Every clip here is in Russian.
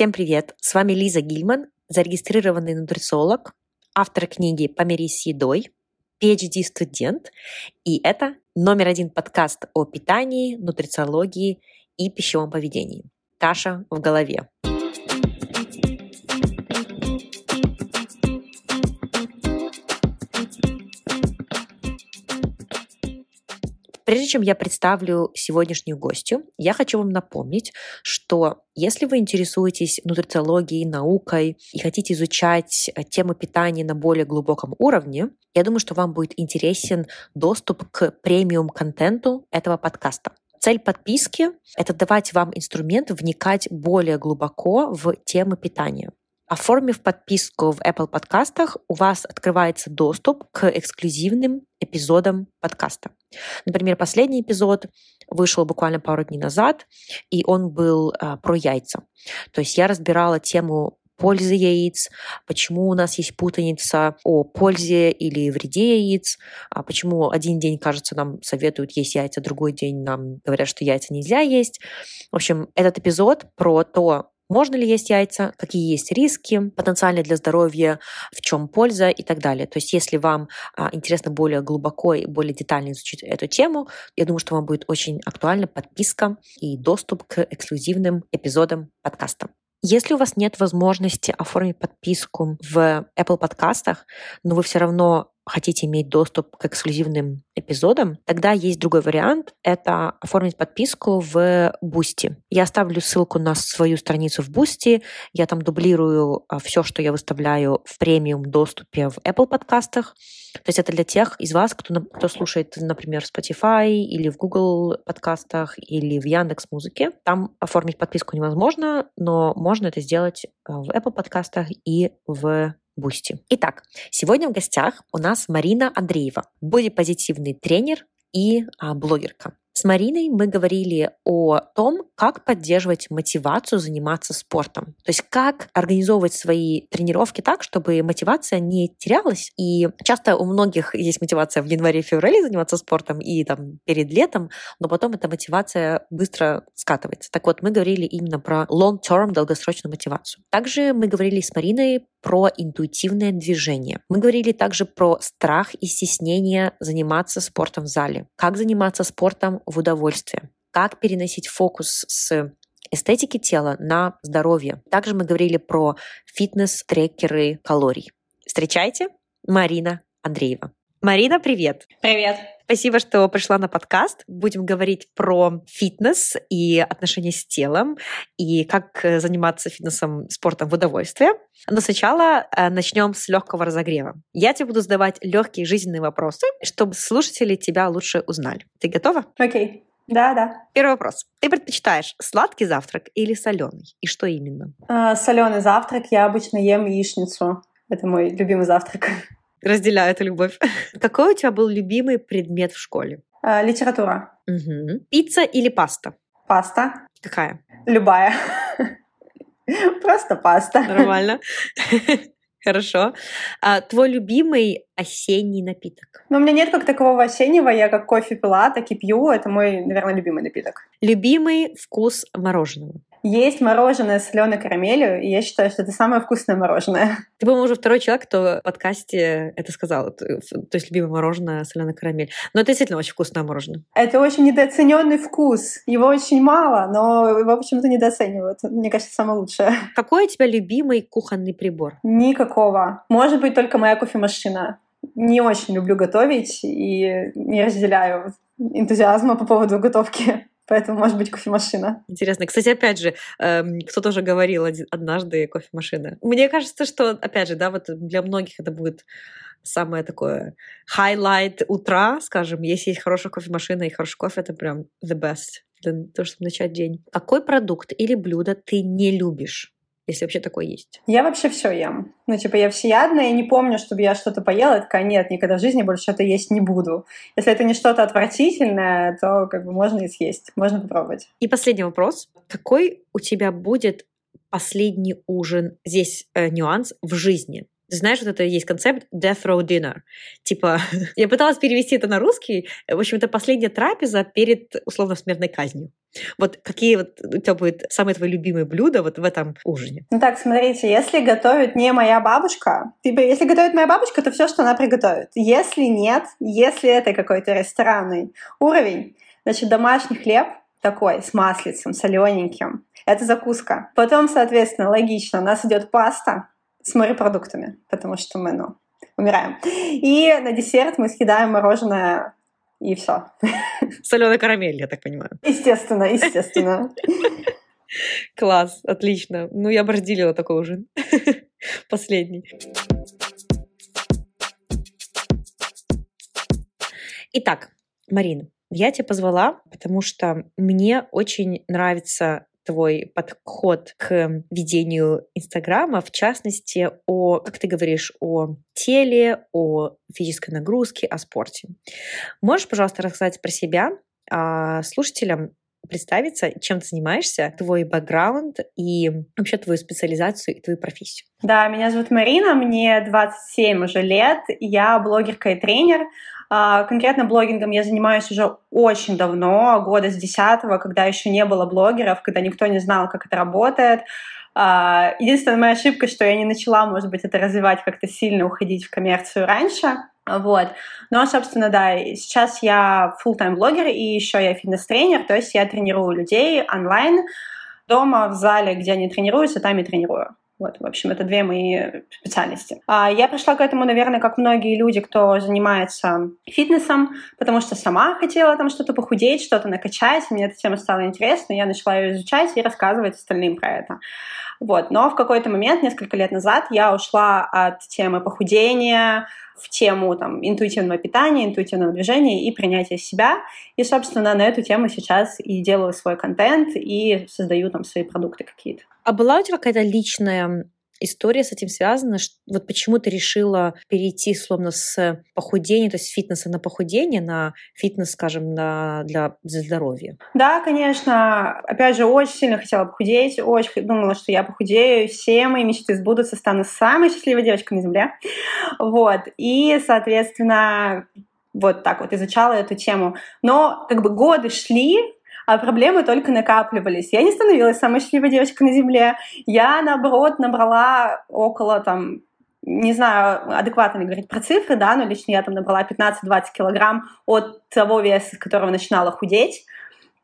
Всем привет! С вами Лиза Гильман, зарегистрированный нутрициолог, автор книги «Помирись с едой», PhD-студент, и это номер один подкаст о питании, нутрициологии и пищевом поведении. Каша в голове. Прежде чем я представлю сегодняшнюю гостью, я хочу вам напомнить, что если вы интересуетесь нутрициологией, наукой и хотите изучать э, тему питания на более глубоком уровне, я думаю, что вам будет интересен доступ к премиум-контенту этого подкаста. Цель подписки — это давать вам инструмент вникать более глубоко в темы питания. Оформив подписку в Apple подкастах, у вас открывается доступ к эксклюзивным эпизодам подкаста. Например, последний эпизод вышел буквально пару дней назад, и он был а, про яйца. То есть я разбирала тему пользы яиц, почему у нас есть путаница о пользе или вреде яиц, а почему один день, кажется, нам советуют есть яйца, другой день нам говорят, что яйца нельзя есть. В общем, этот эпизод про то, можно ли есть яйца, какие есть риски потенциальные для здоровья, в чем польза и так далее. То есть если вам а, интересно более глубоко и более детально изучить эту тему, я думаю, что вам будет очень актуальна подписка и доступ к эксклюзивным эпизодам подкаста. Если у вас нет возможности оформить подписку в Apple подкастах, но вы все равно хотите иметь доступ к эксклюзивным эпизодам, тогда есть другой вариант — это оформить подписку в Boosty. Я оставлю ссылку на свою страницу в Boosty, я там дублирую а, все, что я выставляю в премиум доступе в Apple подкастах. То есть это для тех из вас, кто, кто слушает, например, в Spotify или в Google подкастах или в Яндекс Музыке. Там оформить подписку невозможно, но можно это сделать а, в Apple подкастах и в Boosty. Итак, сегодня в гостях у нас Марина Андреева, бодипозитивный тренер и а, блогерка. С Мариной мы говорили о том, как поддерживать мотивацию заниматься спортом. То есть как организовывать свои тренировки так, чтобы мотивация не терялась. И часто у многих есть мотивация в январе-феврале заниматься спортом и там перед летом, но потом эта мотивация быстро скатывается. Так вот, мы говорили именно про long-term, долгосрочную мотивацию. Также мы говорили с Мариной про интуитивное движение. Мы говорили также про страх и стеснение заниматься спортом в зале. Как заниматься спортом в удовольствие. Как переносить фокус с эстетики тела на здоровье. Также мы говорили про фитнес-трекеры калорий. Встречайте, Марина Андреева. Марина, привет! Привет! Спасибо, что пришла на подкаст. Будем говорить про фитнес и отношения с телом, и как заниматься фитнесом, спортом в удовольствие. Но сначала э, начнем с легкого разогрева. Я тебе буду задавать легкие жизненные вопросы, чтобы слушатели тебя лучше узнали. Ты готова? Окей. Okay. Да, да. Первый вопрос. Ты предпочитаешь сладкий завтрак или соленый? И что именно? А, соленый завтрак. Я обычно ем яичницу. Это мой любимый завтрак. Разделяю эту любовь. Какой у тебя был любимый предмет в школе? А, литература. Угу. Пицца или паста? Паста. Какая? Любая. Просто паста. Нормально. Хорошо. А твой любимый осенний напиток? Ну, у меня нет как такового осеннего. Я как кофе пила, так и пью. Это мой, наверное, любимый напиток. Любимый вкус мороженого? Есть мороженое с соленой карамелью, и я считаю, что это самое вкусное мороженое. Ты, по-моему, уже второй человек, кто в подкасте это сказал. То есть любимое мороженое соленая карамель. Но это действительно очень вкусное мороженое. Это очень недооцененный вкус. Его очень мало, но его почему-то недооценивают. Мне кажется, самое лучшее. Какой у тебя любимый кухонный прибор? Никакого. Может быть, только моя кофемашина. Не очень люблю готовить и не разделяю энтузиазма по поводу готовки. Поэтому, может быть, кофемашина. Интересно. Кстати, опять же, эм, кто-то уже говорил однажды кофемашина. Мне кажется, что, опять же, да, вот для многих это будет самое такое highlight утра, скажем, если есть хорошая кофемашина и хороший кофе, это прям the best для того, чтобы начать день. Какой продукт или блюдо ты не любишь? Если вообще такое есть? Я вообще все ем. Ну, типа, я всеядная, и не помню, чтобы я что-то поела. Я такая, нет, никогда в жизни больше что-то есть не буду. Если это не что-то отвратительное, то как бы можно и съесть, можно попробовать. И последний вопрос. Какой у тебя будет последний ужин, здесь э, нюанс, в жизни? Знаешь, вот это есть концепт death row dinner. Типа, я пыталась перевести это на русский. В общем, это последняя трапеза перед условно смертной казнью. Вот какие вот у тебя будут самые твои любимые блюда вот в этом ужине? Ну так, смотрите, если готовит не моя бабушка, типа, если готовит моя бабушка, то все, что она приготовит. Если нет, если это какой-то ресторанный уровень, значит, домашний хлеб такой, с маслицем, солененьким. Это закуска. Потом, соответственно, логично, у нас идет паста с морепродуктами, потому что мы, ну, умираем. И на десерт мы съедаем мороженое и все. Соленая карамель, я так понимаю. Естественно, естественно. Класс, отлично. Ну, я бы разделила такой ужин. Последний. Итак, Марина, я тебя позвала, потому что мне очень нравится твой подход к ведению Инстаграма, в частности, о, как ты говоришь, о теле, о физической нагрузке, о спорте. Можешь, пожалуйста, рассказать про себя а слушателям, представиться, чем ты занимаешься, твой бэкграунд и вообще твою специализацию и твою профессию. Да, меня зовут Марина, мне 27 уже лет, я блогерка и тренер. А, конкретно блогингом я занимаюсь уже очень давно, года с десятого, когда еще не было блогеров, когда никто не знал, как это работает. А, единственная моя ошибка, что я не начала, может быть, это развивать как-то сильно, уходить в коммерцию раньше. Вот. Но, собственно, да, сейчас я full-time блогер и еще я фитнес-тренер, то есть я тренирую людей онлайн, дома, в зале, где они тренируются, там и тренирую. Вот, в общем, это две мои специальности. А я пришла к этому, наверное, как многие люди, кто занимается фитнесом, потому что сама хотела там что-то похудеть, что-то накачать. Мне эта тема стала интересна, я начала ее изучать и рассказывать остальным про это. Вот. Но в какой-то момент, несколько лет назад, я ушла от темы похудения, в тему там, интуитивного питания, интуитивного движения и принятия себя. И, собственно, на эту тему сейчас и делаю свой контент и создаю там свои продукты какие-то. А была у тебя какая-то личная история с этим связана? Вот почему ты решила перейти, словно, с похудения, то есть фитнеса на похудение, на фитнес, скажем, на, для здоровья? Да, конечно. Опять же, очень сильно хотела похудеть, очень думала, что я похудею, все мои мечты сбудутся, стану самой счастливой девочкой на Земле. Вот. И, соответственно, вот так вот изучала эту тему. Но как бы годы шли, а проблемы только накапливались. Я не становилась самой счастливой девочкой на Земле. Я, наоборот, набрала около там не знаю, адекватно ли говорить про цифры, да, но лично я там набрала 15-20 килограмм от того веса, с которого начинала худеть.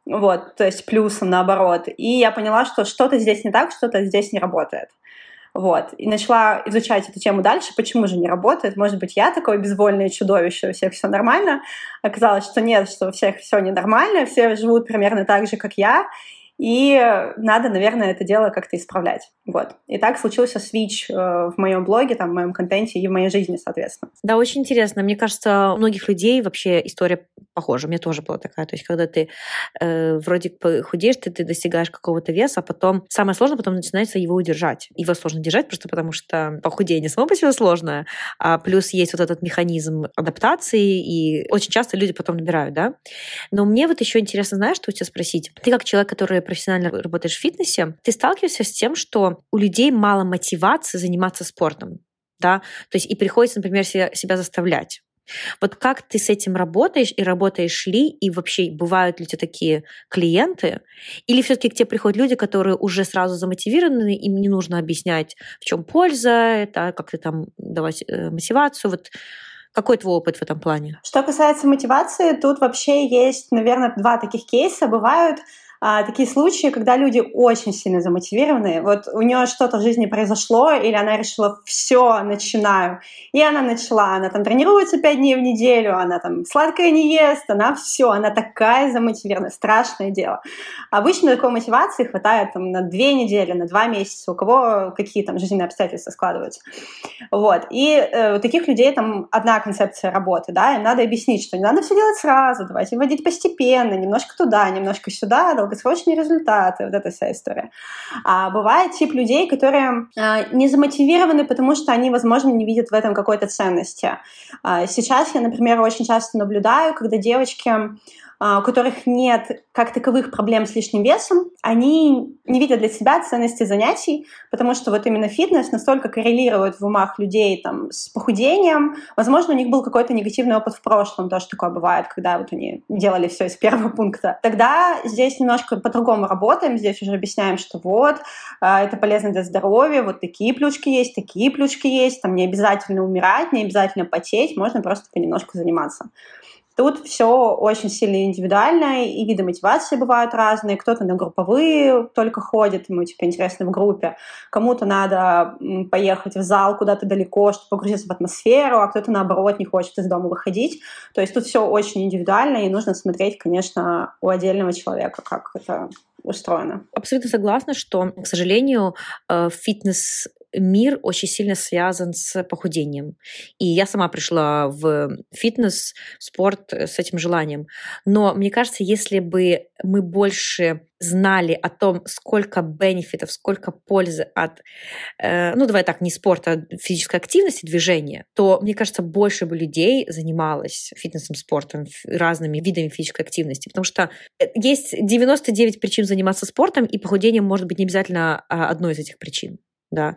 Вот, то есть плюсом наоборот. И я поняла, что что-то здесь не так, что-то здесь не работает. Вот. И начала изучать эту тему дальше, почему же не работает. Может быть, я такое безвольное чудовище, у всех все нормально. Оказалось, что нет, что у всех все ненормально, все живут примерно так же, как я. И надо, наверное, это дело как-то исправлять. Вот. И так случился свич э, в моем блоге, там, в моем контенте и в моей жизни, соответственно. Да, очень интересно. Мне кажется, у многих людей вообще история похожа. У меня тоже была такая. То есть, когда ты э, вроде худеешь, ты, ты достигаешь какого-то веса, а потом самое сложное потом начинается его удержать. Его сложно держать просто потому, что похудение само по себе сложное, а плюс есть вот этот механизм адаптации, и очень часто люди потом набирают, да. Но мне вот еще интересно, знаешь, что у тебя спросить? Ты как человек, который профессионально работаешь в фитнесе, ты сталкиваешься с тем, что у людей мало мотивации заниматься спортом, да, то есть и приходится, например, себя, заставлять. Вот как ты с этим работаешь и работаешь ли, и вообще бывают ли у тебя такие клиенты, или все-таки к тебе приходят люди, которые уже сразу замотивированы, им не нужно объяснять, в чем польза, это как ты там давать э, мотивацию, вот какой твой опыт в этом плане? Что касается мотивации, тут вообще есть, наверное, два таких кейса. Бывают а, такие случаи, когда люди очень сильно замотивированы. Вот у нее что-то в жизни произошло, или она решила, все, начинаю. И она начала, она там тренируется пять дней в неделю, она там сладкое не ест, она все, она такая замотивированная, страшное дело. Обычно такой мотивации хватает там, на две недели, на два месяца, у кого какие там жизненные обстоятельства складываются. Вот. И э, у таких людей там одна концепция работы, да, им надо объяснить, что не надо все делать сразу, давайте вводить постепенно, немножко туда, немножко сюда, долгосрочные результаты, вот эта вся история. А бывает тип людей, которые а, не замотивированы, потому что они, возможно, не видят в этом какой-то ценности. А, сейчас я, например, очень часто наблюдаю, когда девочки у которых нет как таковых проблем с лишним весом, они не видят для себя ценности занятий, потому что вот именно фитнес настолько коррелирует в умах людей там, с похудением. Возможно, у них был какой-то негативный опыт в прошлом, тоже такое бывает, когда вот они делали все из первого пункта. Тогда здесь немножко по-другому работаем, здесь уже объясняем, что вот, а, это полезно для здоровья, вот такие плюшки есть, такие плюшки есть, там не обязательно умирать, не обязательно потеть, можно просто понемножку заниматься. Тут все очень сильно индивидуально, и виды мотивации бывают разные. Кто-то на групповые только ходит, ему типа интересно в группе. Кому-то надо поехать в зал куда-то далеко, чтобы погрузиться в атмосферу, а кто-то, наоборот, не хочет из дома выходить. То есть тут все очень индивидуально, и нужно смотреть, конечно, у отдельного человека, как это устроено. Абсолютно согласна, что, к сожалению, э, фитнес мир очень сильно связан с похудением. И я сама пришла в фитнес, спорт с этим желанием. Но мне кажется, если бы мы больше знали о том, сколько бенефитов, сколько пользы от, э, ну давай так, не спорта, а физической активности, движения, то, мне кажется, больше бы людей занималось фитнесом, спортом, разными видами физической активности. Потому что э, есть 99 причин заниматься спортом, и похудение может быть не обязательно а, одной из этих причин да.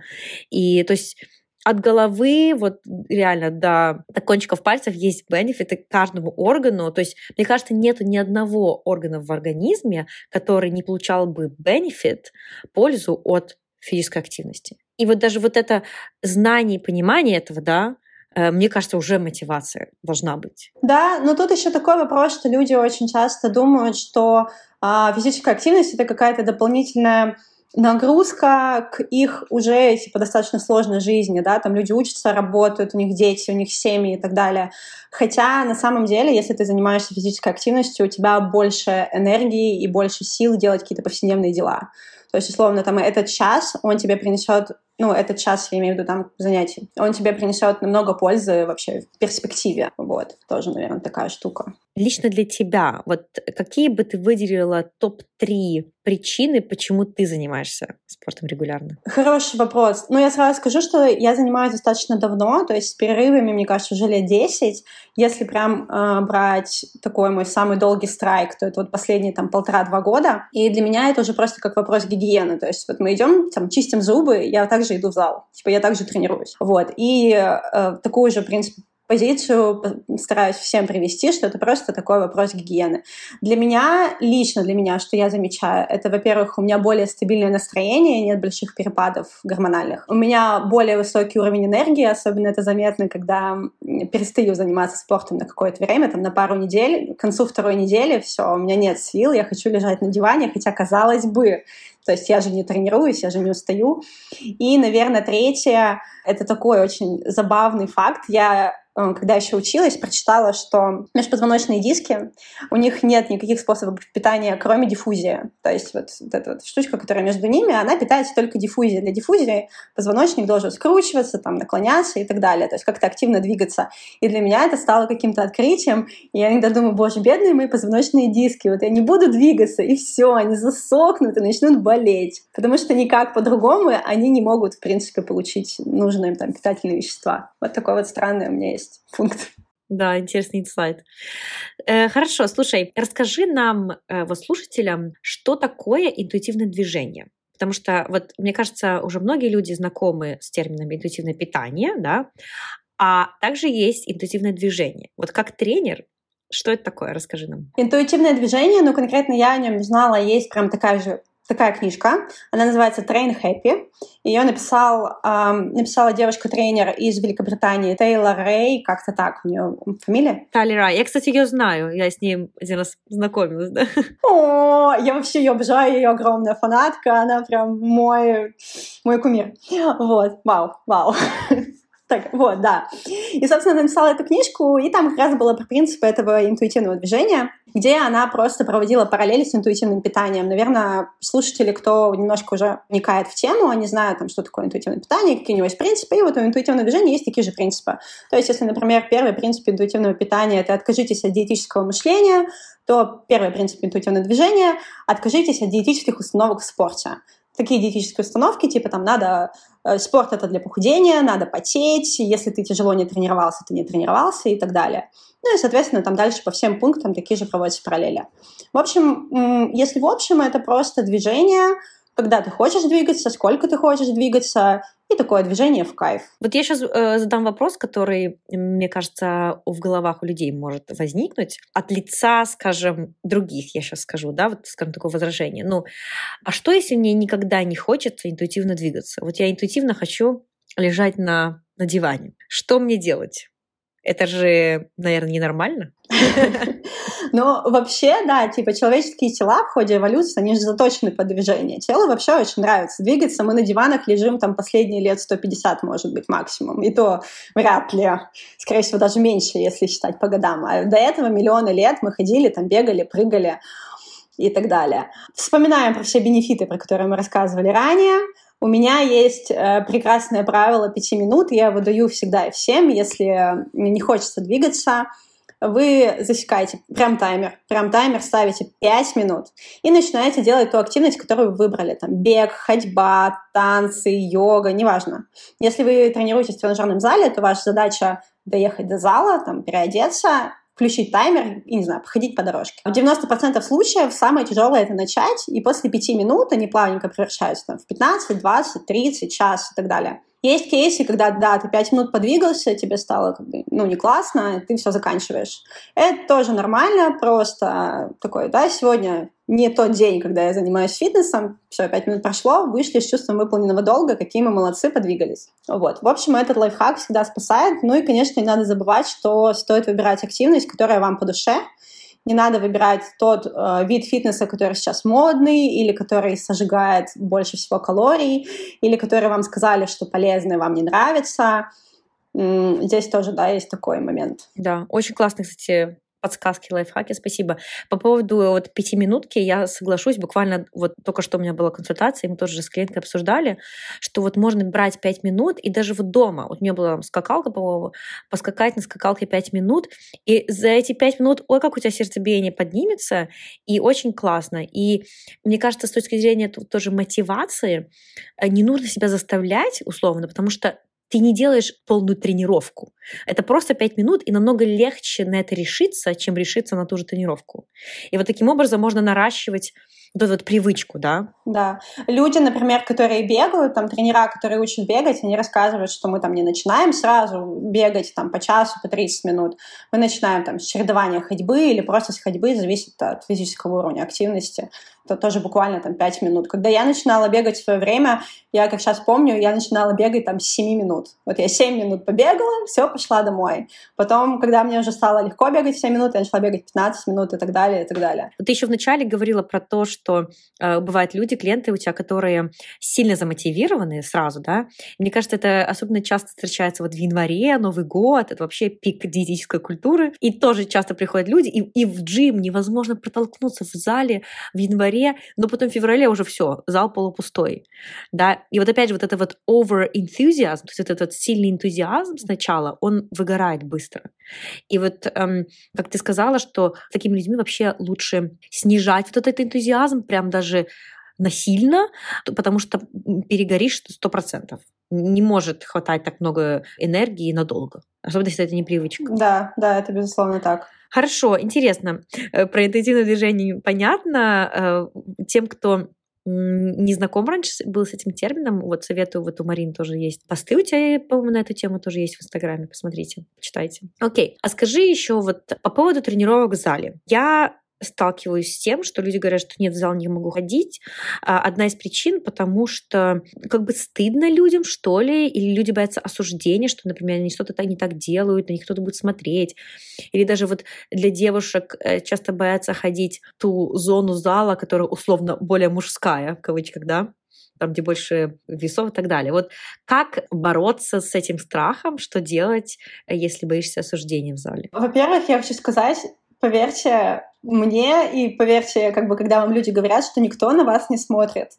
И то есть от головы, вот реально до, до кончиков пальцев есть бенефиты каждому органу. То есть, мне кажется, нет ни одного органа в организме, который не получал бы бенефит, пользу от физической активности. И вот даже вот это знание и понимание этого, да, э, мне кажется, уже мотивация должна быть. Да, но тут еще такой вопрос, что люди очень часто думают, что а, физическая активность это какая-то дополнительная нагрузка к их уже типа достаточно сложной жизни, да, там люди учатся, работают, у них дети, у них семьи и так далее. Хотя на самом деле, если ты занимаешься физической активностью, у тебя больше энергии и больше сил делать какие-то повседневные дела. То есть, условно, там этот час, он тебе принесет ну, этот час, я имею в виду там занятий, он тебе принесет намного пользы вообще в перспективе. Вот, тоже, наверное, такая штука. Лично для тебя, вот какие бы ты выделила топ-3 причины, почему ты занимаешься спортом регулярно? Хороший вопрос. Ну, я сразу скажу, что я занимаюсь достаточно давно, то есть с перерывами, мне кажется, уже лет 10. Если прям э, брать такой мой самый долгий страйк, то это вот последние там полтора-два года. И для меня это уже просто как вопрос гигиены. То есть вот мы идем, там, чистим зубы, я также иду в зал. Типа я также тренируюсь. Вот. И э, такую же, в принципе, позицию стараюсь всем привести, что это просто такой вопрос гигиены. Для меня, лично для меня, что я замечаю, это, во-первых, у меня более стабильное настроение, нет больших перепадов гормональных. У меня более высокий уровень энергии, особенно это заметно, когда перестаю заниматься спортом на какое-то время, там на пару недель, к концу второй недели все, у меня нет сил, я хочу лежать на диване, хотя казалось бы, то есть я же не тренируюсь, я же не устаю. И, наверное, третье — это такой очень забавный факт. Я когда еще училась, прочитала, что межпозвоночные диски, у них нет никаких способов питания, кроме диффузии. То есть вот, вот эта вот штучка, которая между ними, она питается только диффузией. Для диффузии позвоночник должен скручиваться, там, наклоняться и так далее. То есть как-то активно двигаться. И для меня это стало каким-то открытием. И я иногда думаю, боже, бедные мои позвоночные диски, вот я не буду двигаться, и все, они засохнут и начнут болеть. Потому что никак по-другому они не могут, в принципе, получить нужные им там питательные вещества. Вот такое вот странное у меня есть есть пункт. Да, интересный инсайт. Э, хорошо, слушай, расскажи нам, э, вот слушателям, что такое интуитивное движение. Потому что, вот, мне кажется, уже многие люди знакомы с термином интуитивное питание, да, а также есть интуитивное движение. Вот как тренер, что это такое? Расскажи нам. Интуитивное движение, ну, конкретно я о нем знала, есть прям такая же такая книжка. Она называется Train Happy. Ее написал, эм, написала девушка-тренер из Великобритании Тейлор Рэй, как-то так у нее фамилия. Тайли Рай. Я, кстати, ее знаю. Я с ней один раз знакомилась, да. О, я вообще ее обожаю, ее огромная фанатка. Она прям мой, мой кумир. Вот, вау, вау. Так, вот, да. И, собственно, написала эту книжку, и там как раз было про принципы этого интуитивного движения, где она просто проводила параллели с интуитивным питанием. Наверное, слушатели, кто немножко уже вникает в тему, они знают, там, что такое интуитивное питание, какие у него есть принципы, и вот у интуитивного движения есть такие же принципы. То есть, если, например, первый принцип интуитивного питания — это откажитесь от диетического мышления, то первый принцип интуитивного движения — откажитесь от диетических установок в спорте. Такие диетические установки, типа там надо э, спорт это для похудения, надо потеть, если ты тяжело не тренировался, ты не тренировался и так далее. Ну и, соответственно, там дальше по всем пунктам такие же проводятся параллели. В общем, если в общем, это просто движение, когда ты хочешь двигаться, сколько ты хочешь двигаться, и такое движение в кайф. Вот я сейчас э, задам вопрос, который, мне кажется, в головах у людей может возникнуть. От лица, скажем, других, я сейчас скажу, да, вот, скажем, такое возражение. Ну, а что, если мне никогда не хочется интуитивно двигаться? Вот я интуитивно хочу лежать на, на диване. Что мне делать? Это же, наверное, ненормально. Ну, вообще, да, типа человеческие тела в ходе эволюции, они же заточены под движение. Телу вообще очень нравится двигаться. Мы на диванах лежим там последние лет 150, может быть, максимум. И то вряд ли. Скорее всего, даже меньше, если считать по годам. А до этого миллионы лет мы ходили, там бегали, прыгали и так далее. Вспоминаем про все бенефиты, про которые мы рассказывали ранее. У меня есть э, прекрасное правило пяти минут, я его даю всегда и всем, если не хочется двигаться, вы засекаете прям таймер, прям таймер ставите 5 минут и начинаете делать ту активность, которую вы выбрали. Там бег, ходьба, танцы, йога, неважно. Если вы тренируетесь в тренажерном зале, то ваша задача доехать до зала, там, переодеться, включить таймер и, не знаю, походить по дорожке. В 90% случаев самое тяжелое — это начать, и после 5 минут они плавненько превращаются там, в 15, 20, 30, час и так далее. Есть кейсы, когда, да, ты пять минут подвигался, тебе стало, как бы, ну, не классно, ты все заканчиваешь. Это тоже нормально, просто такой, да, сегодня не тот день, когда я занимаюсь фитнесом, все, пять минут прошло, вышли с чувством выполненного долга, какие мы молодцы, подвигались. Вот. В общем, этот лайфхак всегда спасает. Ну и, конечно, не надо забывать, что стоит выбирать активность, которая вам по душе, не надо выбирать тот э, вид фитнеса, который сейчас модный, или который сожигает больше всего калорий, или который вам сказали, что полезный, вам не нравится. Здесь тоже, да, есть такой момент. Да, очень классный, кстати, подсказки, лайфхаки, спасибо. По поводу вот пятиминутки я соглашусь, буквально вот только что у меня была консультация, мы тоже с клиенткой обсуждали, что вот можно брать пять минут, и даже вот дома, вот у меня была скакалка, по-моему, поскакать на скакалке пять минут, и за эти пять минут, ой, как у тебя сердцебиение поднимется, и очень классно. И мне кажется, с точки зрения тоже мотивации, э, не нужно себя заставлять, условно, потому что ты не делаешь полную тренировку. Это просто 5 минут, и намного легче на это решиться, чем решиться на ту же тренировку. И вот таким образом можно наращивать вот эту вот привычку, да? Да. Люди, например, которые бегают, там тренера, которые учат бегать, они рассказывают, что мы там не начинаем сразу бегать там по часу, по 30 минут. Мы начинаем там с чередования ходьбы или просто с ходьбы, зависит от физического уровня активности то тоже буквально там 5 минут. Когда я начинала бегать в свое время, я, как сейчас помню, я начинала бегать там с 7 минут. Вот я 7 минут побегала, все, пошла домой. Потом, когда мне уже стало легко бегать 7 минут, я начала бегать 15 минут и так далее, и так далее. Ты еще вначале говорила про то, что э, бывают люди, клиенты у тебя, которые сильно замотивированы сразу, да? Мне кажется, это особенно часто встречается вот в январе, Новый год, это вообще пик диетической культуры. И тоже часто приходят люди, и, и в джим невозможно протолкнуться в зале в январе но потом в феврале уже все, зал полупустой. Да? И вот опять же вот это вот over enthusiasm, то есть вот этот сильный энтузиазм сначала, он выгорает быстро. И вот, эм, как ты сказала, что такими людьми вообще лучше снижать вот этот энтузиазм, прям даже насильно, потому что перегоришь сто процентов. Не может хватать так много энергии надолго. Особенно, если это не привычка. Да, да, это безусловно так. Хорошо, интересно. Э, про интуитивное движение понятно. Э, тем, кто не знаком раньше был с этим термином, вот советую, вот у Марин тоже есть посты у тебя, по-моему, на эту тему тоже есть в Инстаграме, посмотрите, почитайте. Окей, а скажи еще вот по поводу тренировок в зале. Я сталкиваюсь с тем, что люди говорят, что нет, в зал не могу ходить. А, одна из причин, потому что как бы стыдно людям, что ли, или люди боятся осуждения, что, например, они что-то не так делают, на них кто-то будет смотреть. Или даже вот для девушек э, часто боятся ходить в ту зону зала, которая условно более мужская, в кавычках, да, там, где больше весов и так далее. Вот как бороться с этим страхом, что делать, если боишься осуждения в зале? Во-первых, я хочу сказать, поверьте, мне, и поверьте, как бы, когда вам люди говорят, что никто на вас не смотрит.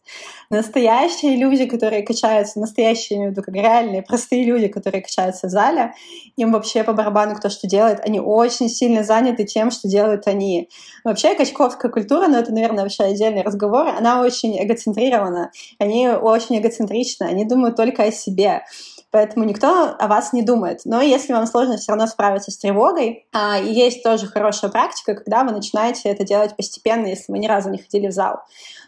Настоящие люди, которые качаются, настоящие, имею в виду, как реальные, простые люди, которые качаются в зале, им вообще по барабану кто что делает, они очень сильно заняты тем, что делают они. Вообще, качковская культура, но ну, это, наверное, вообще отдельный разговор, она очень эгоцентрирована, они очень эгоцентричны, они думают только о себе. Поэтому никто о вас не думает. Но если вам сложно все равно справиться с тревогой, а, есть тоже хорошая практика, когда вы начинаете это делать постепенно, если вы ни разу не ходили в зал.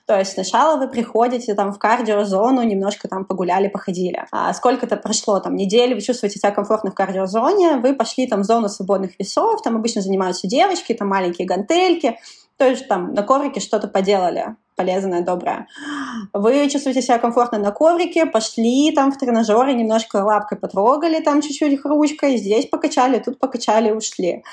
То есть сначала вы приходите там в кардиозону, немножко там погуляли, походили. А сколько-то прошло там недели, вы чувствуете себя комфортно в кардиозоне, вы пошли там в зону свободных весов, там обычно занимаются девочки, там маленькие гантельки, то есть там на коврике что-то поделали полезное, доброе. Вы чувствуете себя комфортно на коврике, пошли там в тренажеры, немножко лапкой потрогали там чуть-чуть ручкой, здесь покачали, тут покачали, ушли.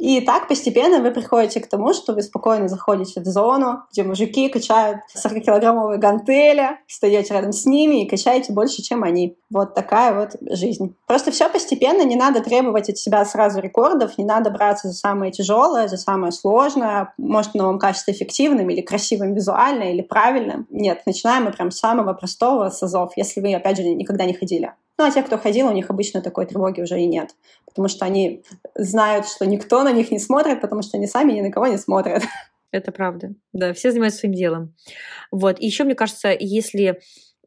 И так постепенно вы приходите к тому, что вы спокойно заходите в зону, где мужики качают 40-килограммовые гантели, стоите рядом с ними и качаете больше, чем они. Вот такая вот жизнь. Просто все постепенно, не надо требовать от себя сразу рекордов, не надо браться за самое тяжелое, за самое сложное, может, оно вам кажется эффективным или красивым визуально, или правильным. Нет, начинаем мы прям с самого простого с азов, если вы, опять же, никогда не ходили. Ну, а те, кто ходил, у них обычно такой тревоги уже и нет, потому что они знают, что никто на них не смотрит, потому что они сами ни на кого не смотрят. Это правда. Да, все занимаются своим делом. Вот. И еще, мне кажется, если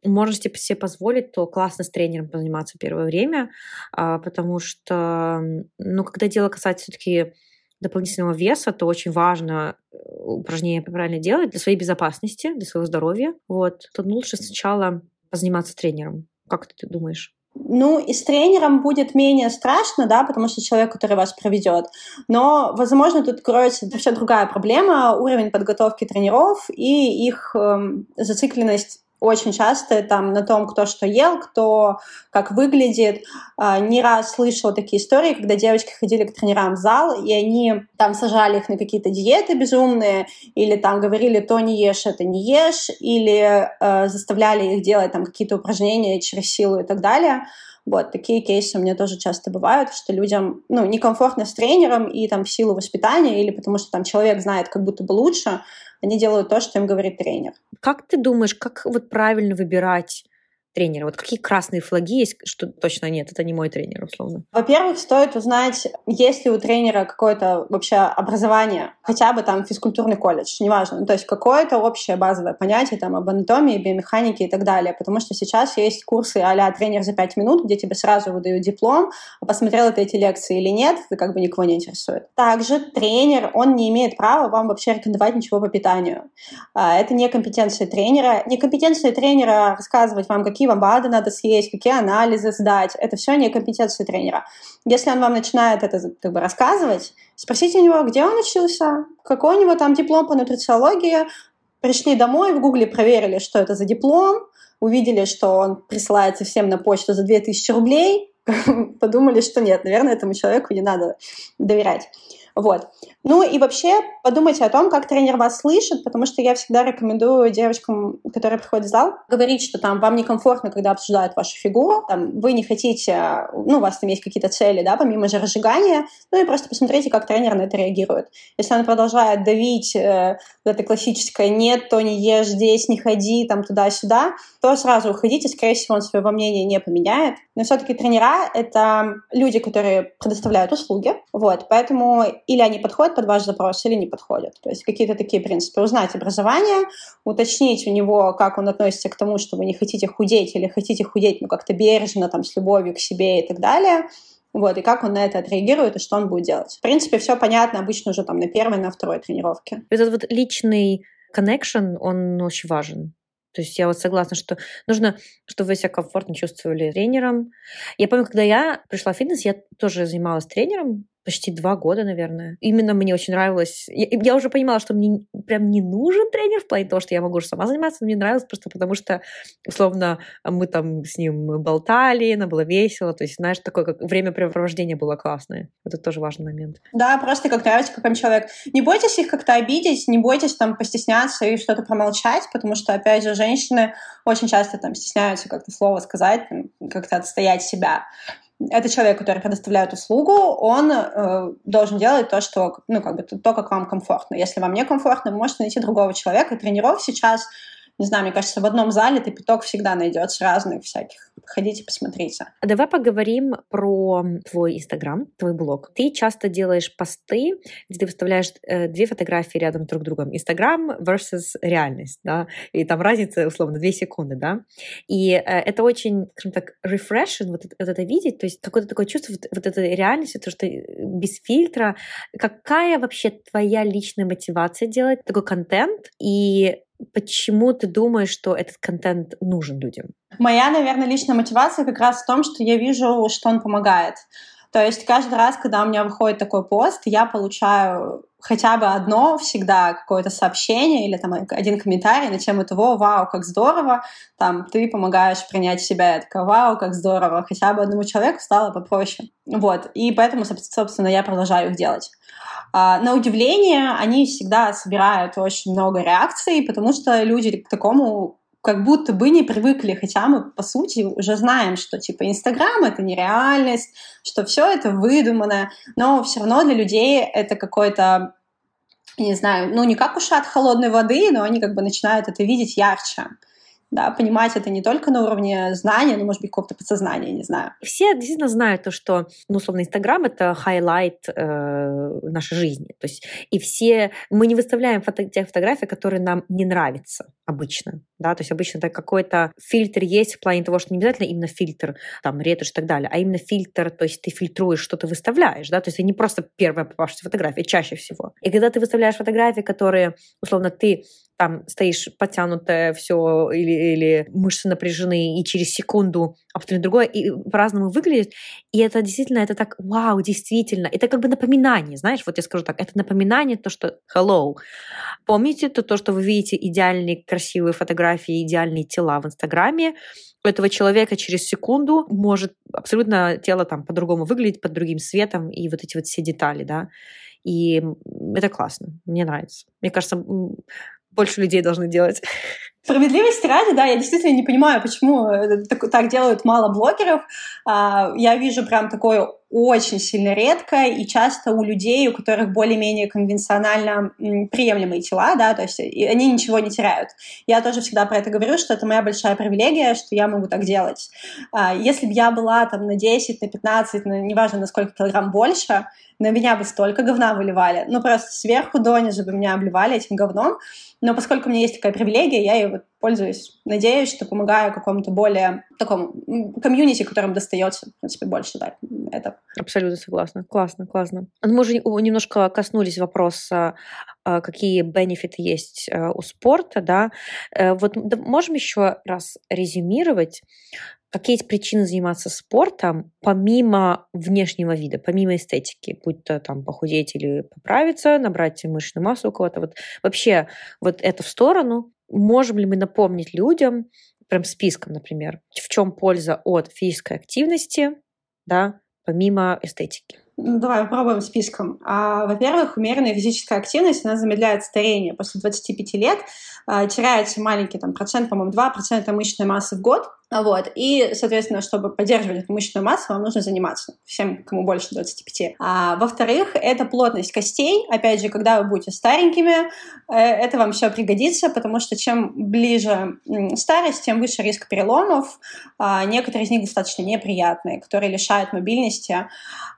можете себе позволить, то классно с тренером позаниматься первое время, а, потому что, ну, когда дело касается все-таки дополнительного веса, то очень важно э, упражнение правильно делать для своей безопасности, для своего здоровья. Вот. То лучше сначала позаниматься тренером. Как ты думаешь? Ну, и с тренером будет менее страшно, да, потому что человек, который вас проведет. Но, возможно, тут кроется вообще другая проблема, уровень подготовки тренеров и их эм, зацикленность очень часто там на том, кто что ел, кто как выглядит. А, не раз слышала такие истории, когда девочки ходили к тренерам в зал, и они там сажали их на какие-то диеты безумные, или там говорили, то не ешь, это не ешь, или э, заставляли их делать там какие-то упражнения через силу и так далее. Вот, такие кейсы у меня тоже часто бывают, что людям, ну, некомфортно с тренером и там в силу воспитания или потому что там человек знает как будто бы лучше, они делают то, что им говорит тренер. Как ты думаешь, как вот правильно выбирать тренера? Вот какие красные флаги есть, что точно нет, это не мой тренер, условно? Во-первых, стоит узнать, есть ли у тренера какое-то вообще образование, хотя бы там физкультурный колледж, неважно, ну, то есть какое-то общее базовое понятие там об анатомии, биомеханике и так далее, потому что сейчас есть курсы а тренер за пять минут, где тебе сразу выдают диплом, а посмотрел ты эти лекции или нет, это как бы никого не интересует. Также тренер, он не имеет права вам вообще рекомендовать ничего по питанию. А, это не компетенция тренера. Не компетенция тренера рассказывать вам, какие какие вам БАДы надо съесть, какие анализы сдать. Это все не компетенция тренера. Если он вам начинает это как бы рассказывать, спросите у него, где он учился, какой у него там диплом по нутрициологии. Пришли домой, в гугле проверили, что это за диплом, увидели, что он присылается всем на почту за 2000 рублей, подумали, что нет, наверное, этому человеку не надо доверять. Вот. Ну и вообще подумайте о том, как тренер вас слышит, потому что я всегда рекомендую девочкам, которые приходят в зал, говорить, что там вам некомфортно, когда обсуждают вашу фигуру, там вы не хотите, ну, у вас там есть какие-то цели, да, помимо же разжигания, ну и просто посмотрите, как тренер на это реагирует. Если он продолжает давить э, вот это классическое «нет, то не ешь, здесь не ходи», там туда-сюда, то сразу уходите, скорее всего, он своего мнения не поменяет. Но все-таки тренера — это люди, которые предоставляют услуги, вот, поэтому или они подходят под ваш запрос, или не подходят. То есть какие-то такие принципы. Узнать образование, уточнить у него, как он относится к тому, что вы не хотите худеть или хотите худеть, ну, как-то бережно, там, с любовью к себе и так далее. Вот, и как он на это отреагирует, и что он будет делать. В принципе, все понятно обычно уже там на первой, на второй тренировке. Этот вот личный connection, он очень важен. То есть я вот согласна, что нужно, чтобы вы себя комфортно чувствовали тренером. Я помню, когда я пришла в фитнес, я тоже занималась тренером, почти два года, наверное. Именно мне очень нравилось. Я, я уже понимала, что мне прям не нужен тренер в плане того, что я могу уже сама заниматься, но мне нравилось просто потому, что, условно, мы там с ним болтали, нам было весело. То есть, знаешь, такое как времяпрепровождение было классное. Это тоже важный момент. Да, просто как нравится, как он человек. Не бойтесь их как-то обидеть, не бойтесь там постесняться и что-то промолчать, потому что, опять же, женщины очень часто там стесняются как-то слово сказать, как-то отстоять себя. Это человек, который предоставляет услугу, он э, должен делать то, что, ну, как бы, то, как вам комфортно. Если вам не комфортно, вы можете найти другого человека. Тренеров сейчас не знаю, мне кажется, в одном зале ты пяток всегда найдется разных всяких. Ходите, посмотрите. Давай поговорим про твой Инстаграм, твой блог. Ты часто делаешь посты, где ты выставляешь э, две фотографии рядом друг с другом. Инстаграм versus реальность, да, и там разница, условно, две секунды, да. И э, это очень, скажем так, refreshing вот, вот это видеть, то есть какое-то такое чувство, вот, вот эта реальность, то, что без фильтра. Какая вообще твоя личная мотивация делать такой контент? И Почему ты думаешь, что этот контент нужен людям? Моя, наверное, личная мотивация как раз в том, что я вижу, что он помогает. То есть каждый раз, когда у меня выходит такой пост, я получаю хотя бы одно всегда какое-то сообщение или там один комментарий на тему того, вау, как здорово, там, ты помогаешь принять себя, я такая, вау, как здорово, хотя бы одному человеку стало попроще. Вот, и поэтому, собственно, я продолжаю их делать. А, на удивление, они всегда собирают очень много реакций, потому что люди к такому как будто бы не привыкли, хотя мы, по сути, уже знаем, что, типа, Инстаграм — это нереальность, что все это выдумано, но все равно для людей это какой-то, не знаю, ну, не как ушат холодной воды, но они как бы начинают это видеть ярче да, понимать это не только на уровне знания, но, может быть, какого-то подсознания, не знаю. Все действительно знают то, что, ну, условно, Инстаграм — это highlight э, нашей жизни. То есть и все... Мы не выставляем фото, тех фотографий, которые нам не нравятся обычно, да, то есть обычно это какой-то фильтр есть в плане того, что не обязательно именно фильтр, там, ретушь и так далее, а именно фильтр, то есть ты фильтруешь, что ты выставляешь, да, то есть это не просто первая попавшаяся фотография, чаще всего. И когда ты выставляешь фотографии, которые, условно, ты там стоишь подтянутое все или, или мышцы напряжены, и через секунду абсолютно другое, и по-разному выглядит. И это действительно, это так, вау, действительно. Это как бы напоминание, знаешь, вот я скажу так, это напоминание то, что hello. Помните то, то что вы видите идеальные красивые фотографии, идеальные тела в Инстаграме, у этого человека через секунду может абсолютно тело там по-другому выглядеть, под другим светом, и вот эти вот все детали, да. И это классно, мне нравится. Мне кажется, больше людей должны делать. Справедливости ради, да, я действительно не понимаю, почему э, так, делают мало блогеров. А, я вижу прям такое очень сильно редко и часто у людей, у которых более-менее конвенционально приемлемые тела, да, то есть они ничего не теряют. Я тоже всегда про это говорю, что это моя большая привилегия, что я могу так делать. А, если бы я была там на 10, на 15, на, неважно на сколько килограмм больше, на меня бы столько говна выливали. Ну, просто сверху донизу бы меня обливали этим говном. Но поскольку у меня есть такая привилегия, я ее вот пользуюсь. Надеюсь, что помогаю какому-то более такому комьюнити, которым достается, в принципе, больше, да, это. Абсолютно согласна. Классно, классно. Мы уже немножко коснулись вопроса, а, какие бенефиты есть а, у спорта, да. Э, вот можем еще раз резюмировать, какие есть причины заниматься спортом помимо внешнего вида, помимо эстетики, будь то там похудеть или поправиться, набрать мышечную массу у кого-то. Вот вообще вот это в сторону. Можем ли мы напомнить людям, прям списком, например, в чем польза от физической активности, да, помимо эстетики? Ну, давай попробуем списком. А, во-первых, умеренная физическая активность, она замедляет старение. После 25 лет а, теряется маленький там, процент, по-моему, 2% мышечной массы в год. Вот. И, соответственно, чтобы поддерживать эту мышечную массу, вам нужно заниматься. Всем, кому больше 25. А, во-вторых, это плотность костей. Опять же, когда вы будете старенькими, э, это вам все пригодится, потому что чем ближе старость, тем выше риск переломов. А, некоторые из них достаточно неприятные, которые лишают мобильности.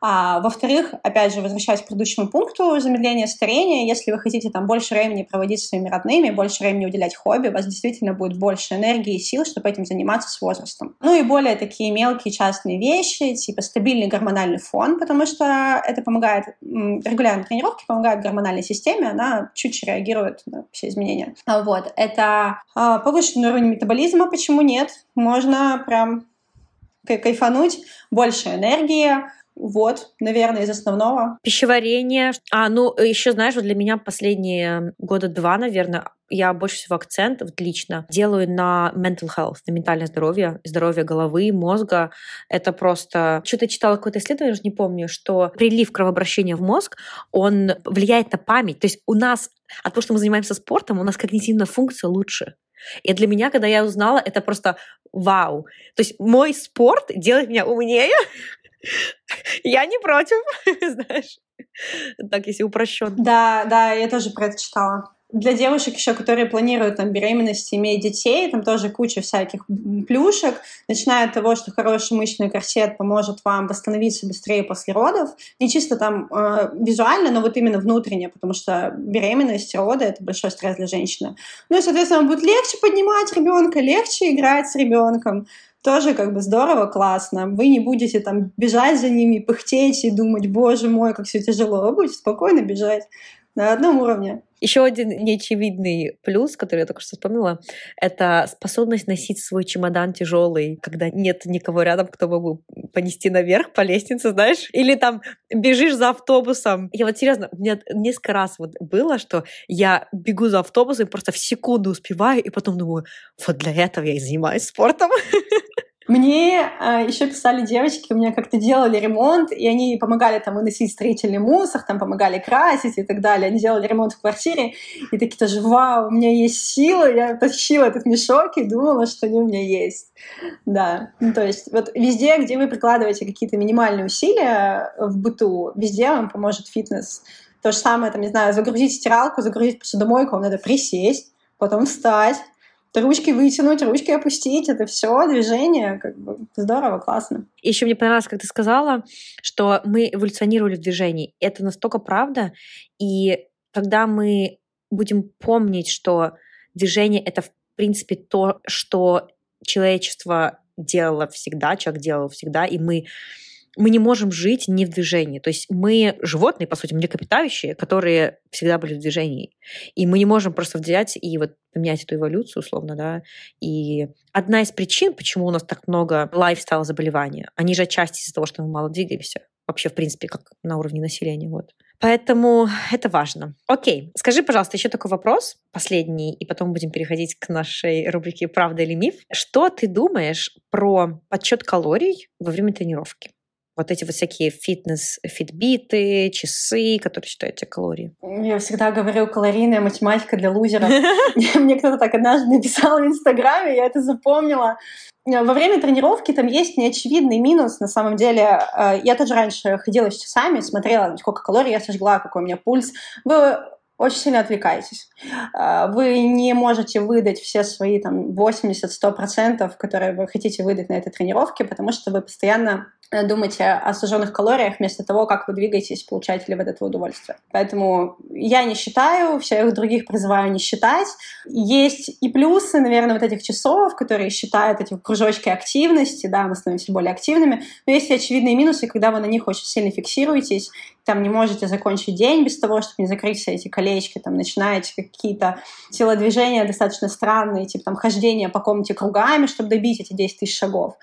А, во-вторых, опять же, возвращаясь к предыдущему пункту, замедление старения, если вы хотите там больше времени проводить со своими родными, больше времени уделять хобби, у вас действительно будет больше энергии и сил, чтобы этим заниматься с возрастом. Ну и более такие мелкие частные вещи, типа стабильный гормональный фон, потому что это помогает, регулярные тренировки помогают гормональной системе, она чуть реагирует на все изменения. А вот, это а, повышенный уровень метаболизма, почему нет? Можно прям кайфануть, больше энергии, вот, наверное, из основного. Пищеварение. А, ну, еще, знаешь, вот для меня последние года два, наверное, я больше всего акцент вот лично делаю на mental health, на ментальное здоровье, здоровье головы, мозга. Это просто... Что-то читала какое-то исследование, уже не помню, что прилив кровообращения в мозг, он влияет на память. То есть у нас от того, что мы занимаемся спортом, у нас когнитивная функция лучше. И для меня, когда я узнала, это просто вау. То есть мой спорт делает меня умнее, Я не против, знаешь. Так, если упрощенно. Да, да, я тоже про это читала для девушек еще, которые планируют там беременность, иметь детей, там тоже куча всяких плюшек, начиная от того, что хороший мышечный корсет поможет вам восстановиться быстрее после родов, не чисто там э, визуально, но вот именно внутренне, потому что беременность, роды — это большой стресс для женщины. Ну и, соответственно, будет легче поднимать ребенка, легче играть с ребенком, тоже как бы здорово, классно. Вы не будете там бежать за ними, пыхтеть и думать, боже мой, как все тяжело. Вы будете спокойно бежать на одном уровне. Еще один неочевидный плюс, который я только что вспомнила, это способность носить свой чемодан тяжелый, когда нет никого рядом, кто мог бы понести наверх по лестнице, знаешь? Или там бежишь за автобусом. Я вот серьезно, у меня несколько раз вот было, что я бегу за автобусом, просто в секунду успеваю, и потом думаю, вот для этого я и занимаюсь спортом. Мне э, а, еще писали девочки, у меня как-то делали ремонт, и они помогали там выносить строительный мусор, там помогали красить и так далее. Они делали ремонт в квартире, и такие тоже, вау, у меня есть сила, я тащила этот мешок и думала, что они у меня есть. Да, ну, то есть вот везде, где вы прикладываете какие-то минимальные усилия в быту, везде вам поможет фитнес. То же самое, там, не знаю, загрузить стиралку, загрузить посудомойку, вам надо присесть, потом встать, ручки вытянуть, ручки опустить, это все движение, как бы здорово, классно. Еще мне понравилось, как ты сказала, что мы эволюционировали в движении. Это настолько правда, и когда мы будем помнить, что движение — это, в принципе, то, что человечество делало всегда, человек делал всегда, и мы мы не можем жить не в движении. То есть мы животные, по сути, млекопитающие, которые всегда были в движении. И мы не можем просто взять и вот поменять эту эволюцию, условно, да. И одна из причин, почему у нас так много lifestyle заболеваний, они же отчасти из-за того, что мы мало двигаемся. Вообще, в принципе, как на уровне населения. Вот. Поэтому это важно. Окей, скажи, пожалуйста, еще такой вопрос, последний, и потом будем переходить к нашей рубрике «Правда или миф». Что ты думаешь про подсчет калорий во время тренировки? Вот эти вот всякие фитнес-фитбиты, часы, которые считают тебе калории? Я всегда говорю, калорийная математика для лузеров. Мне кто-то так однажды написал в Инстаграме, я это запомнила. Во время тренировки там есть неочевидный минус, на самом деле. Э, я тоже раньше ходила с часами, смотрела, сколько калорий я сожгла, какой у меня пульс. Вы очень сильно отвлекаетесь. Э, вы не можете выдать все свои там 80-100%, которые вы хотите выдать на этой тренировке, потому что вы постоянно Э, думать о суженных калориях вместо того, как вы двигаетесь, получаете ли вы от этого удовольствие. Поэтому я не считаю, всех других призываю не считать. Есть и плюсы, наверное, вот этих часов, которые считают эти кружочки активности, да, мы становимся более активными, но есть и очевидные минусы, когда вы на них очень сильно фиксируетесь, там не можете закончить день без того, чтобы не закрыть все эти колечки, там начинаете какие-то телодвижения достаточно странные, типа там хождение по комнате кругами, чтобы добить эти 10 тысяч шагов.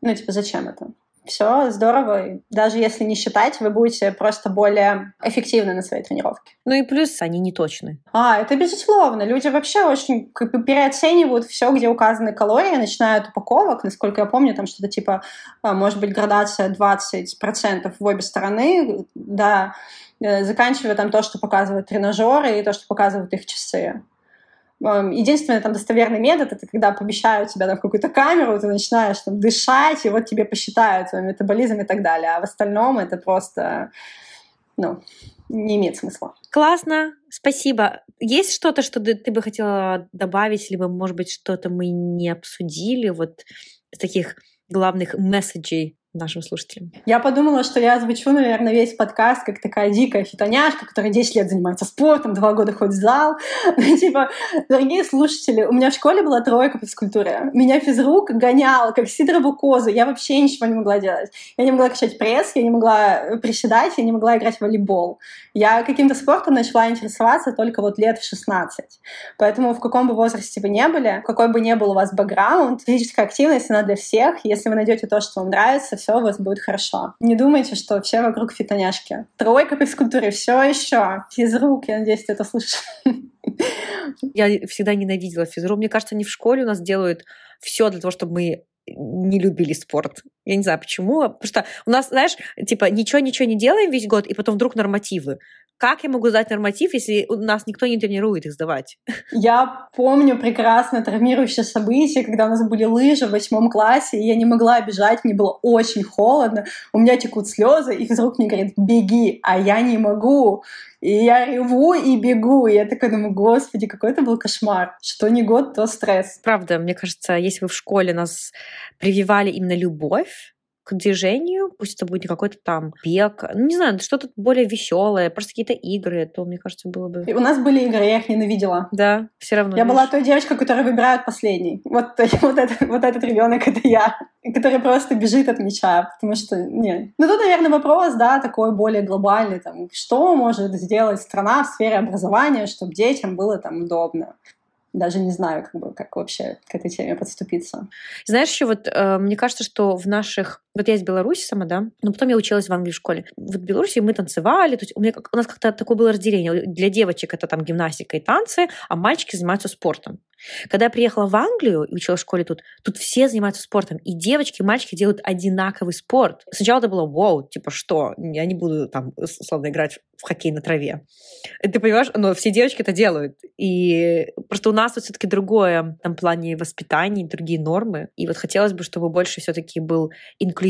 Ну, типа, зачем это? Все здорово. Даже если не считать, вы будете просто более эффективны на своей тренировке. Ну и плюс они не точны. А, это безусловно. Люди вообще очень переоценивают все, где указаны калории, начиная от упаковок. Насколько я помню, там что-то типа, а, может быть, градация 20% в обе стороны, да, э, заканчивая там то, что показывают тренажеры и то, что показывают их часы. Единственный там достоверный метод — это когда помещают тебя там, в какую-то камеру, ты начинаешь там дышать, и вот тебе посчитают твой метаболизм и так далее. А в остальном это просто, ну, не имеет смысла. Классно, спасибо. Есть что-то, что ты бы хотела добавить, либо, может быть, что-то мы не обсудили, вот таких главных месседжей нашим слушателям? Я подумала, что я озвучу, наверное, весь подкаст как такая дикая фитоняшка, которая 10 лет занимается спортом, 2 года ходит в зал. Ну, типа, дорогие слушатели, у меня в школе была тройка по физкультуре. Меня физрук гонял, как сидорову козу. Я вообще ничего не могла делать. Я не могла качать пресс, я не могла приседать, я не могла играть в волейбол. Я каким-то спортом начала интересоваться только вот лет в 16. Поэтому в каком бы возрасте вы не были, какой бы ни был у вас бэкграунд, физическая активность, она для всех. Если вы найдете то, что вам нравится, все у вас будет хорошо. Не думайте, что все вокруг фитоняшки. Тройка по физкультуре, все еще. Физрук, я надеюсь, ты это слышишь. Я всегда ненавидела физру. Мне кажется, они в школе у нас делают все для того, чтобы мы не любили спорт. Я не знаю почему. Потому что у нас, знаешь, типа ничего-ничего не делаем весь год, и потом вдруг нормативы. Как я могу сдать норматив, если у нас никто не тренирует их сдавать? Я помню прекрасно травмирующее событие, когда у нас были лыжи в восьмом классе, и я не могла бежать, мне было очень холодно, у меня текут слезы, и вдруг мне говорят, беги, а я не могу. И я реву и бегу. И я такая думаю, господи, какой это был кошмар. Что не год, то стресс. Правда, мне кажется, если вы в школе нас прививали именно любовь, к движению, пусть это будет не какой-то там бег, ну, не знаю, что-то более веселое, просто какие-то игры, то, мне кажется, было бы... И у нас были игры, я их ненавидела. Да, все равно. Я видишь. была той девочкой, которая выбирает последний. Вот, вот, это, вот этот ребенок это я, который просто бежит от мяча, потому что, не. Ну, тут, наверное, вопрос, да, такой более глобальный, там, что может сделать страна в сфере образования, чтобы детям было там удобно даже не знаю, как, бы, как вообще к этой теме подступиться. Знаешь, еще вот э, мне кажется, что в наших... Вот я из Беларуси сама, да, но потом я училась в Англии в школе. Вот в Беларуси мы танцевали, то есть у, меня, у нас как-то такое было разделение. Для девочек это там гимнастика и танцы, а мальчики занимаются спортом. Когда я приехала в Англию и училась в школе тут, тут все занимаются спортом. И девочки, и мальчики делают одинаковый спорт. Сначала это было, вау, типа что? Я не буду там, условно, играть в хоккей на траве. Ты понимаешь, но все девочки это делают. И просто у нас вот все-таки другое там плане воспитания, другие нормы. И вот хотелось бы, чтобы больше все-таки был инклюзивный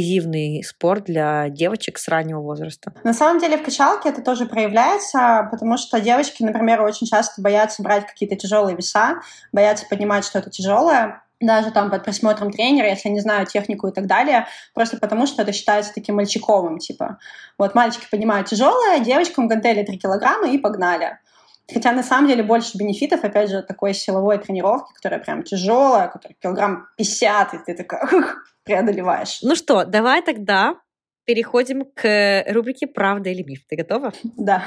спорт для девочек с раннего возраста. На самом деле в качалке это тоже проявляется, потому что девочки, например, очень часто боятся брать какие-то тяжелые веса, боятся поднимать что-то тяжелое, даже там под присмотром тренера, если они знают технику и так далее, просто потому что это считается таким мальчиковым, типа. Вот мальчики поднимают тяжелое, девочкам гантели 3 килограмма и погнали. Хотя на самом деле больше бенефитов, опять же, такой силовой тренировки, которая прям тяжелая, которая килограмм 50, и ты такая преодолеваешь. Ну что, давай тогда переходим к рубрике «Правда или миф». Ты готова? Да.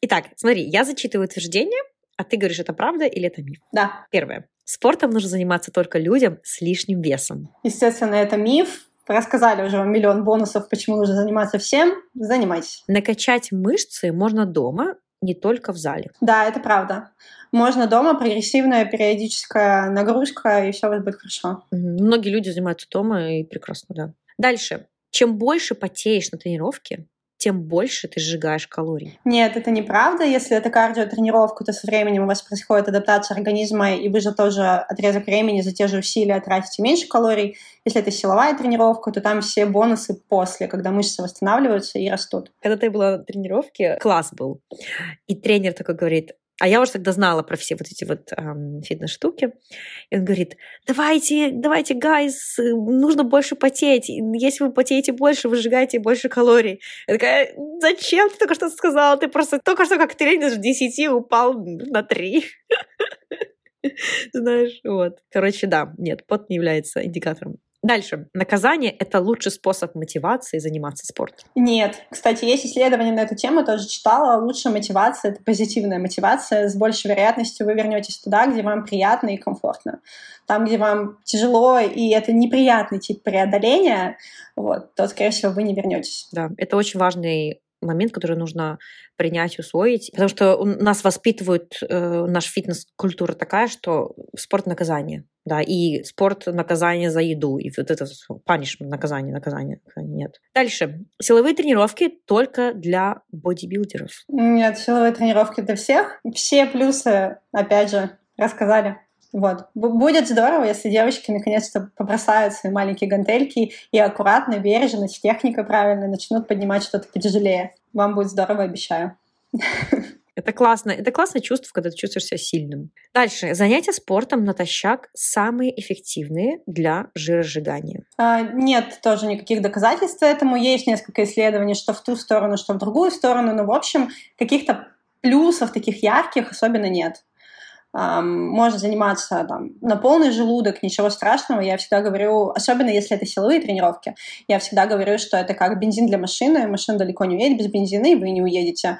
Итак, смотри, я зачитываю утверждение, а ты говоришь, это правда или это миф? Да. Первое. Спортом нужно заниматься только людям с лишним весом. Естественно, это миф. Рассказали уже вам миллион бонусов, почему нужно заниматься всем. Занимайтесь. Накачать мышцы можно дома, не только в зале. Да, это правда. Можно дома, прогрессивная периодическая нагрузка, и все у вас будет хорошо. Многие люди занимаются дома, и прекрасно, да. Дальше. Чем больше потеешь на тренировке, тем больше ты сжигаешь калорий. Нет, это неправда. Если это кардиотренировка, то со временем у вас происходит адаптация организма, и вы же тоже отрезок времени за те же усилия тратите меньше калорий. Если это силовая тренировка, то там все бонусы после, когда мышцы восстанавливаются и растут. Когда ты была на тренировке, класс был. И тренер такой говорит, а я уже тогда знала про все вот эти вот эм, фитнес-штуки. И он говорит, давайте, давайте, гайз, нужно больше потеть. Если вы потеете больше, вы сжигаете больше калорий. Я такая, зачем ты только что сказала? Ты просто только что как тренер с 10 упал на 3. Знаешь, вот. Короче, да, нет, пот не является индикатором. Дальше. Наказание — это лучший способ мотивации заниматься спортом. Нет. Кстати, есть исследования на эту тему, тоже читала. Лучшая мотивация — это позитивная мотивация. С большей вероятностью вы вернетесь туда, где вам приятно и комфортно. Там, где вам тяжело, и это неприятный тип преодоления, вот, то, скорее всего, вы не вернетесь. Да, это очень важный момент, который нужно принять, усвоить. Потому что нас воспитывают, э, наша фитнес-культура такая, что спорт наказание. Да, и спорт наказание за еду. И вот это панишмент, наказание, наказание. Нет. Дальше. Силовые тренировки только для бодибилдеров. Нет, силовые тренировки для всех. Все плюсы, опять же, рассказали. Вот. Будет здорово, если девочки наконец-то побросают свои маленькие гантельки и аккуратно, бережно, с техникой правильно начнут поднимать что-то потяжелее. Вам будет здорово, обещаю. Это классно. Это классное чувство, когда ты чувствуешь себя сильным. Дальше. Занятия спортом натощак самые эффективные для жиросжигания. А, нет тоже никаких доказательств этому. Есть несколько исследований, что в ту сторону, что в другую сторону. Но, в общем, каких-то плюсов таких ярких особенно нет можно заниматься там, на полный желудок, ничего страшного. Я всегда говорю, особенно если это силовые тренировки, я всегда говорю, что это как бензин для машины. Машина далеко не уедет без бензина, и вы не уедете.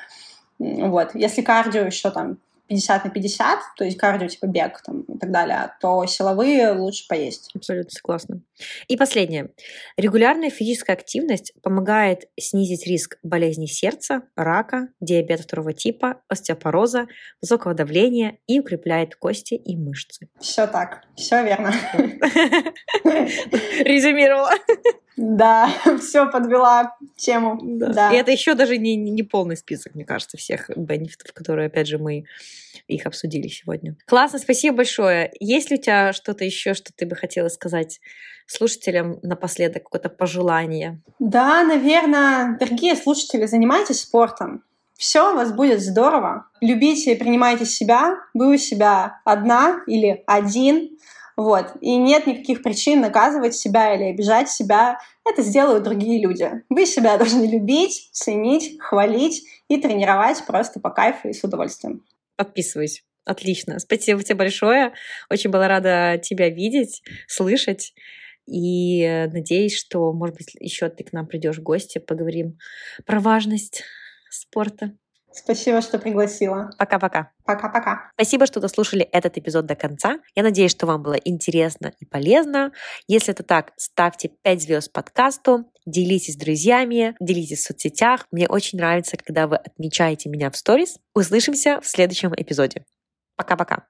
Вот. Если кардио еще там 50 на 50, то есть кардио типа бег там, и так далее, то силовые лучше поесть. Абсолютно согласна. И последнее. Регулярная физическая активность помогает снизить риск болезней сердца, рака, диабета второго типа, остеопороза, высокого давления и укрепляет кости и мышцы. Все так, все верно. Резюмировала. Да, все подвела тему. Да. да. И это еще даже не, не полный список, мне кажется, всех бенефитов, которые, опять же, мы их обсудили сегодня. Классно, спасибо большое. Есть ли у тебя что-то еще, что ты бы хотела сказать слушателям напоследок, какое-то пожелание? Да, наверное, дорогие слушатели, занимайтесь спортом. Все у вас будет здорово. Любите и принимайте себя. Вы у себя одна или один. Вот. И нет никаких причин наказывать себя или обижать себя. Это сделают другие люди. Вы себя должны любить, ценить, хвалить и тренировать просто по кайфу и с удовольствием. Подписываюсь. Отлично. Спасибо тебе большое. Очень была рада тебя видеть, слышать. И надеюсь, что, может быть, еще ты к нам придешь в гости, поговорим про важность спорта. Спасибо, что пригласила. Пока-пока. Пока-пока. Спасибо, что дослушали этот эпизод до конца. Я надеюсь, что вам было интересно и полезно. Если это так, ставьте 5 звезд подкасту, делитесь с друзьями, делитесь в соцсетях. Мне очень нравится, когда вы отмечаете меня в сторис. Услышимся в следующем эпизоде. Пока-пока.